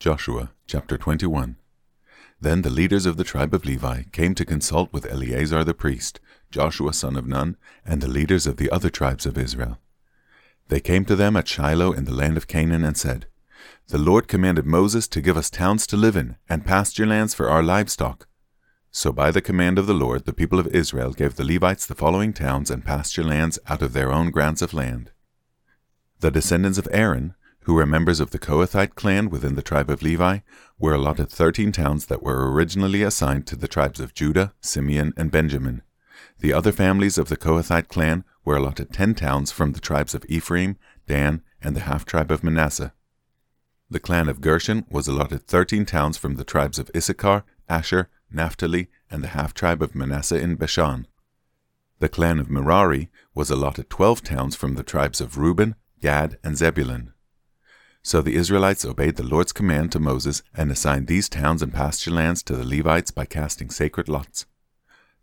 Joshua chapter 21 Then the leaders of the tribe of Levi came to consult with Eleazar the priest, Joshua son of Nun, and the leaders of the other tribes of Israel. They came to them at Shiloh in the land of Canaan and said, The Lord commanded Moses to give us towns to live in and pasture lands for our livestock. So by the command of the Lord the people of Israel gave the Levites the following towns and pasture lands out of their own grants of land. The descendants of Aaron, who were members of the Kohathite clan within the tribe of Levi, were allotted 13 towns that were originally assigned to the tribes of Judah, Simeon, and Benjamin. The other families of the Kohathite clan were allotted 10 towns from the tribes of Ephraim, Dan, and the half tribe of Manasseh. The clan of Gershon was allotted 13 towns from the tribes of Issachar, Asher, Naphtali, and the half tribe of Manasseh in Bashan. The clan of Merari was allotted 12 towns from the tribes of Reuben, Gad, and Zebulun. So the Israelites obeyed the Lord's command to Moses and assigned these towns and pasture lands to the Levites by casting sacred lots.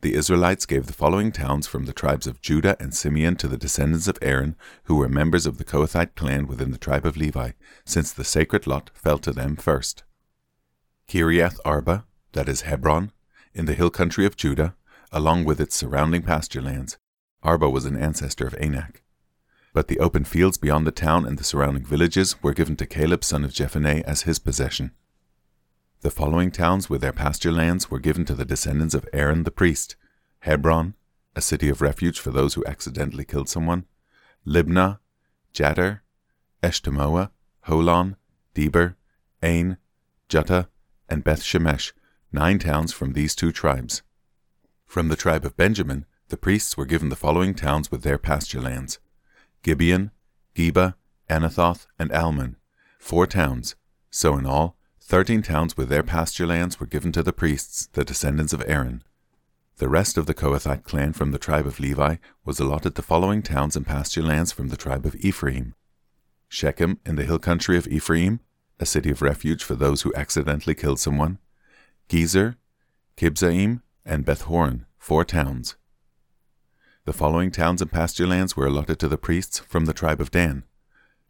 The Israelites gave the following towns from the tribes of Judah and Simeon to the descendants of Aaron, who were members of the Kohathite clan within the tribe of Levi, since the sacred lot fell to them first. Kiriath Arba, that is Hebron, in the hill country of Judah, along with its surrounding pasture lands. Arba was an ancestor of Anak but the open fields beyond the town and the surrounding villages were given to Caleb son of Jephunneh as his possession. The following towns with their pasture lands were given to the descendants of Aaron the priest Hebron, a city of refuge for those who accidentally killed someone, Libnah, Jattir, Eshtemoa, Holon, Debir, Ain, Juttah, and Beth Shemesh, nine towns from these two tribes. From the tribe of Benjamin, the priests were given the following towns with their pasture lands Gibeon, Geba, Anathoth, and Almon, four towns. So in all, thirteen towns with their pasture lands were given to the priests, the descendants of Aaron. The rest of the Kohathite clan from the tribe of Levi was allotted the following towns and pasture lands from the tribe of Ephraim Shechem in the hill country of Ephraim, a city of refuge for those who accidentally killed someone, Gezer, Kibzaim, and Beth Horon, four towns. The following towns and pasture lands were allotted to the priests from the tribe of Dan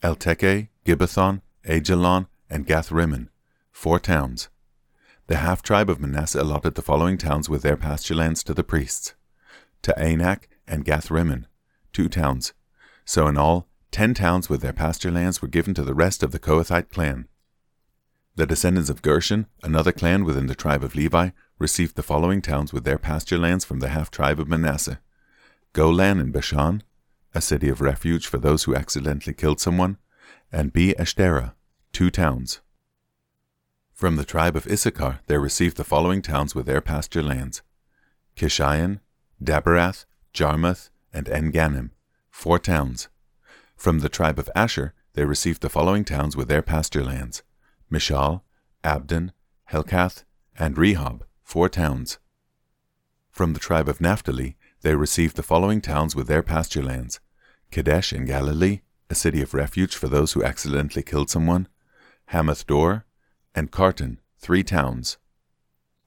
Elteke, Gibbethon, Aijalon, and Gath Rimmon, four towns. The half tribe of Manasseh allotted the following towns with their pasture lands to the priests Taanach and Gath Rimmon, two towns. So in all, ten towns with their pasture lands were given to the rest of the Kohathite clan. The descendants of Gershon, another clan within the tribe of Levi, received the following towns with their pasture lands from the half tribe of Manasseh Golan in Bashan, a city of refuge for those who accidentally killed someone, and Be Eshtera, two towns. From the tribe of Issachar they received the following towns with their pasture lands Kishion, Daberath, Jarmuth, and En four towns. From the tribe of Asher they received the following towns with their pasture lands Mishal, Abdon, Helkath, and Rehob, four towns. From the tribe of Naphtali they received the following towns with their pasture lands Kadesh in Galilee, a city of refuge for those who accidentally killed someone, Hammoth Dor, and Kartan, three towns.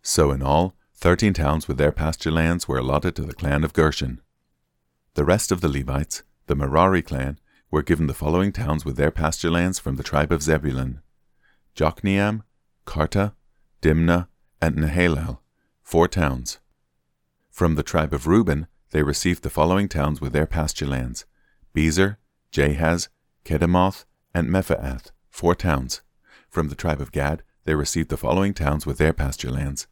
So in all, thirteen towns with their pasture lands were allotted to the clan of Gershon. The rest of the Levites, the Merari clan, were given the following towns with their pasture lands from the tribe of Zebulun Jokneam, Kartah, Dimna, and Nahalal, four towns. From the tribe of Reuben, they received the following towns with their pasture lands Bezer, Jahaz, Kedemoth, and Mephaath, four towns. From the tribe of Gad, they received the following towns with their pasture lands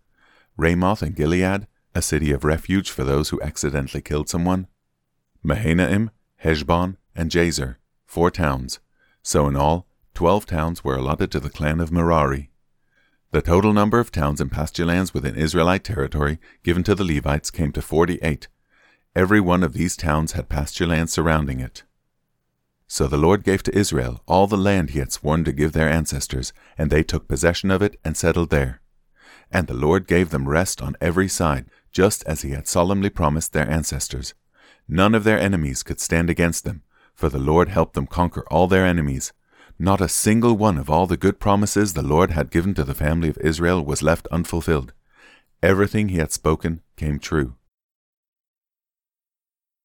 Ramoth and Gilead, a city of refuge for those who accidentally killed someone, Mahanaim, Heshbon, and Jazer, four towns. So in all, twelve towns were allotted to the clan of Merari. The total number of towns and pasture lands within Israelite territory given to the Levites came to 48. Every one of these towns had pasture land surrounding it. So the Lord gave to Israel all the land he had sworn to give their ancestors, and they took possession of it and settled there. And the Lord gave them rest on every side, just as he had solemnly promised their ancestors. None of their enemies could stand against them, for the Lord helped them conquer all their enemies, not a single one of all the good promises the Lord had given to the family of Israel was left unfulfilled. Everything he had spoken came true.